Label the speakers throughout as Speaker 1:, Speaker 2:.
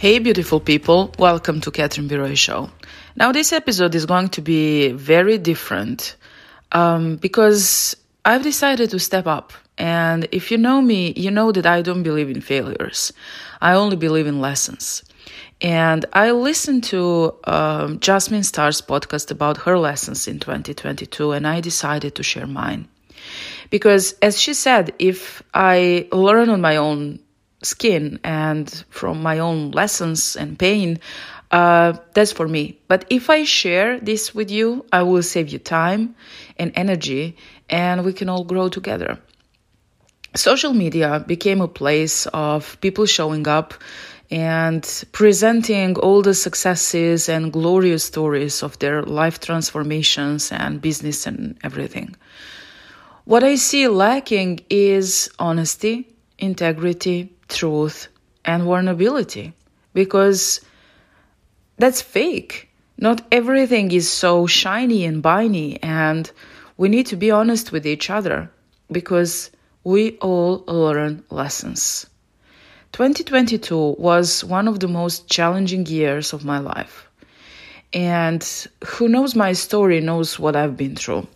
Speaker 1: Hey, beautiful people, welcome to Catherine B. Roy Show. Now, this episode is going to be very different um, because I've decided to step up. And if you know me, you know that I don't believe in failures, I only believe in lessons. And I listened to um, Jasmine Star's podcast about her lessons in 2022, and I decided to share mine. Because, as she said, if I learn on my own skin and from my own lessons and pain, uh, that's for me. But if I share this with you, I will save you time and energy, and we can all grow together. Social media became a place of people showing up and presenting all the successes and glorious stories of their life transformations and business and everything. What I see lacking is honesty, integrity, truth, and vulnerability because that's fake. Not everything is so shiny and binary, and we need to be honest with each other because we all learn lessons. 2022 was one of the most challenging years of my life. And who knows my story knows what I've been through.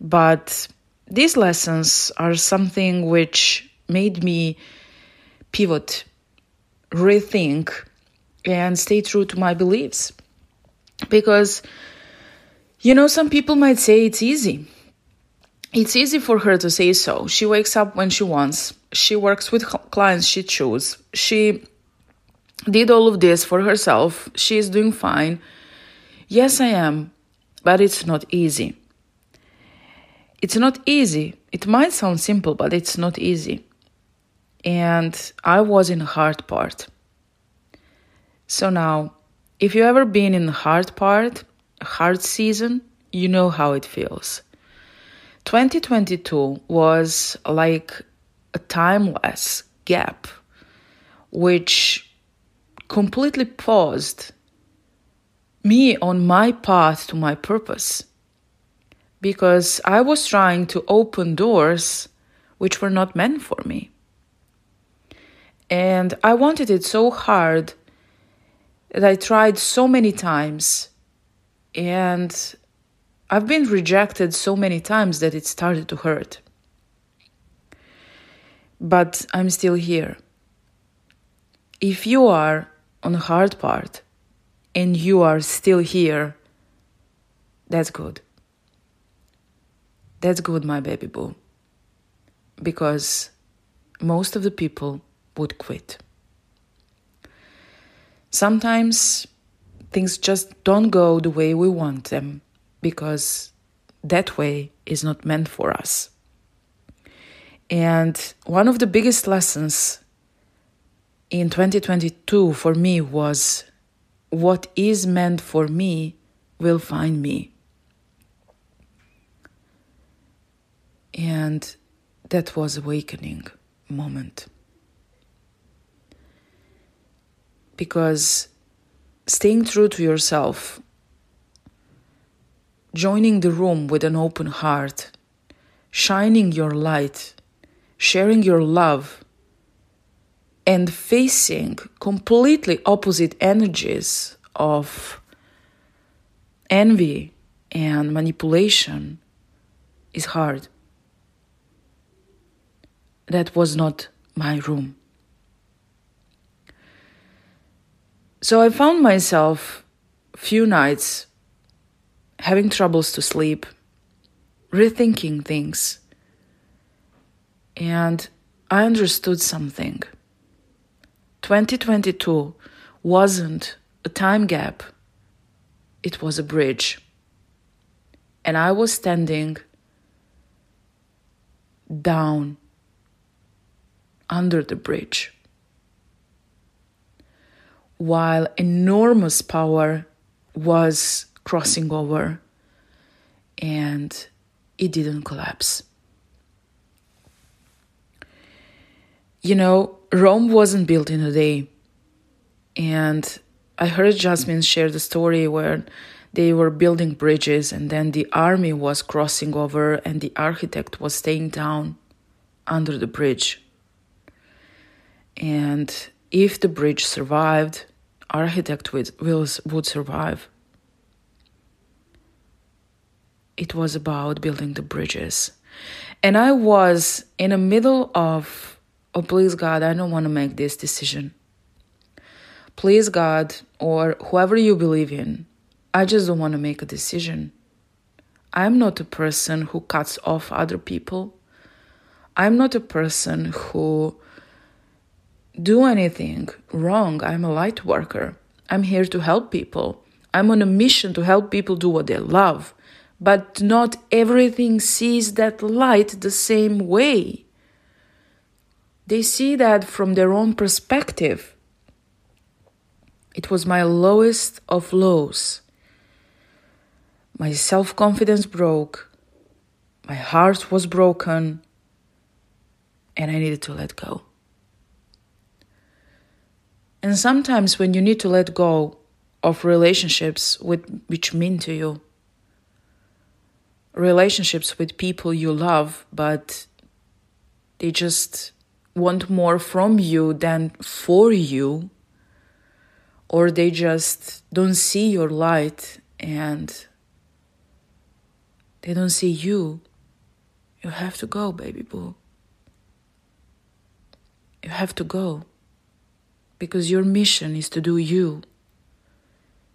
Speaker 1: But these lessons are something which made me pivot, rethink, and stay true to my beliefs. Because, you know, some people might say it's easy. It's easy for her to say so. She wakes up when she wants. She works with clients she chooses. She did all of this for herself. She is doing fine. Yes, I am, but it's not easy. It's not easy. It might sound simple, but it's not easy. And I was in the hard part. So now, if you ever been in the hard part, hard season, you know how it feels. 2022 was like a timeless gap which completely paused me on my path to my purpose because I was trying to open doors which were not meant for me. And I wanted it so hard that I tried so many times. And I've been rejected so many times that it started to hurt. But I'm still here. If you are on the hard part and you are still here, that's good. That's good, my baby boo. Because most of the people would quit. Sometimes things just don't go the way we want them because that way is not meant for us. And one of the biggest lessons in 2022 for me was what is meant for me will find me. And that was awakening moment. Because staying true to yourself joining the room with an open heart, shining your light, sharing your love, and facing completely opposite energies of envy and manipulation is hard. That was not my room. So I found myself few nights having troubles to sleep, rethinking things. And I understood something. 2022 wasn't a time gap, it was a bridge. And I was standing down under the bridge while enormous power was crossing over and it didn't collapse. You know, Rome wasn't built in a day. And I heard Jasmine share the story where they were building bridges and then the army was crossing over and the architect was staying down under the bridge. And if the bridge survived, architect would, would survive. It was about building the bridges. And I was in the middle of, oh, please God, I don't want to make this decision. Please God, or whoever you believe in, I just don't want to make a decision. I'm not a person who cuts off other people. I'm not a person who do anything wrong. I'm a light worker. I'm here to help people. I'm on a mission to help people do what they love. But not everything sees that light the same way. They see that from their own perspective. It was my lowest of lows. My self confidence broke. My heart was broken. And I needed to let go. And sometimes when you need to let go of relationships with, which mean to you, relationships with people you love, but they just want more from you than for you, or they just don't see your light and they don't see you, you have to go, baby boo. You have to go because your mission is to do you.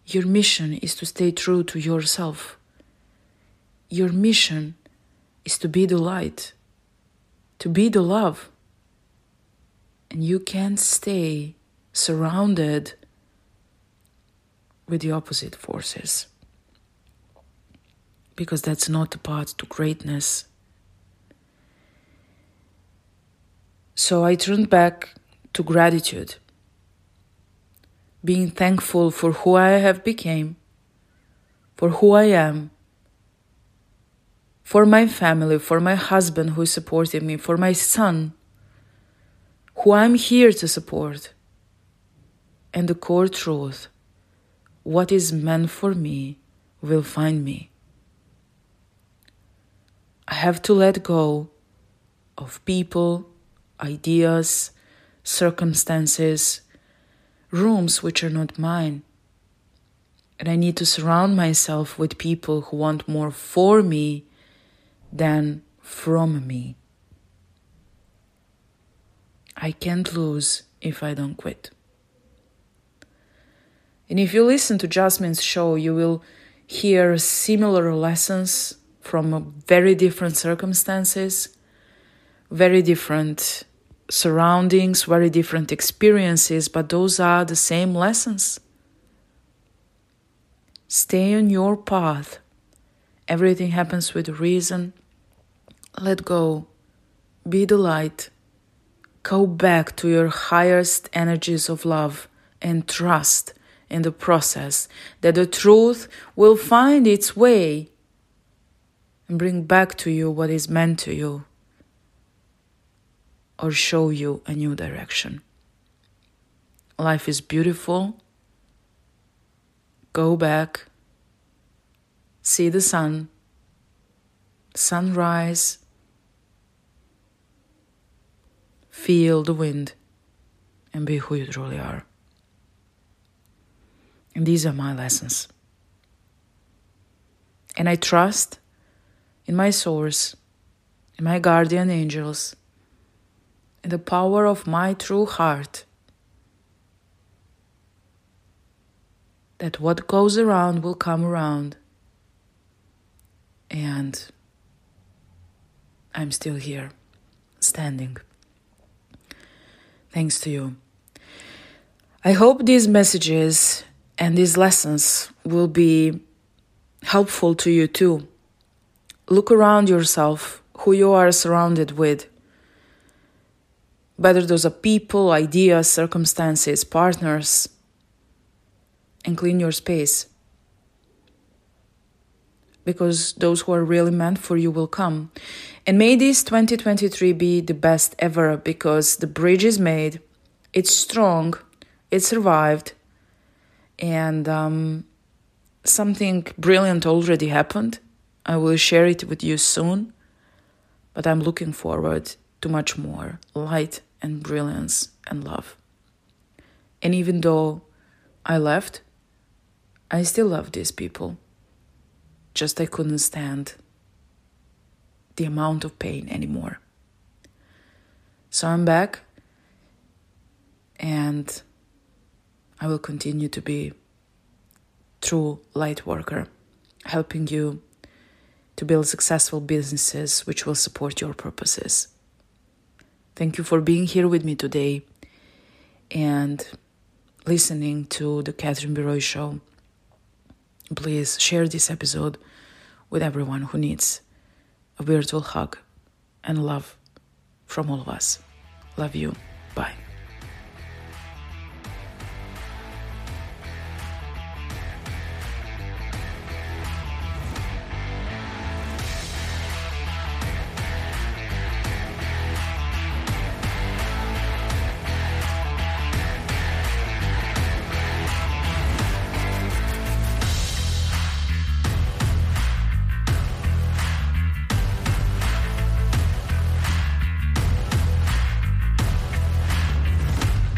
Speaker 1: Your mission is to stay true to yourself. Your mission is to be the light, to be the love. And you can't stay surrounded with the opposite forces because that's not the path to greatness. So I turned back to gratitude being thankful for who I have become, for who I am, for my family, for my husband who supported me, for my son, who I'm here to support, and the core truth what is meant for me will find me. I have to let go of people, ideas, circumstances rooms which are not mine. And I need to surround myself with people who want more for me than from me. I can't lose if I don't quit. And if you listen to Jasmine's show, you will hear similar lessons from very different circumstances, very different surroundings, very different experiences, but those are the same lessons. Stay on your path. Everything happens with reason. Let go. Be the light. Go back to your highest energies of love and trust in the process that the truth will find its way and bring back to you what is meant to you or show you a new direction. Life is beautiful. Go back, see the sun, sunrise, feel the wind, and be who you truly are. And these are my lessons. And I trust in my source, in my guardian angels the power of my true heart. That what goes around will come around. And I'm still here, standing. Thanks to you. I hope these messages and these lessons will be helpful to you too. Look around yourself, who you are surrounded with whether those are people, ideas, circumstances, partners, and clean your space. Because those who are really meant for you will come. And may this 2023 be the best ever because the bridge is made, it's strong, it survived, and um, something brilliant already happened. I will share it with you soon, but I'm looking forward to much more light and brilliance and love. And even though I left, I still love these people. Just I couldn't stand the amount of pain anymore. So I'm back and I will continue to be true light worker, helping you to build successful businesses which will support your purposes. Thank you for being here with me today and listening to the Catherine B. Roy Show. Please share this episode with everyone who needs a virtual hug and love from all of us. Love you. Bye.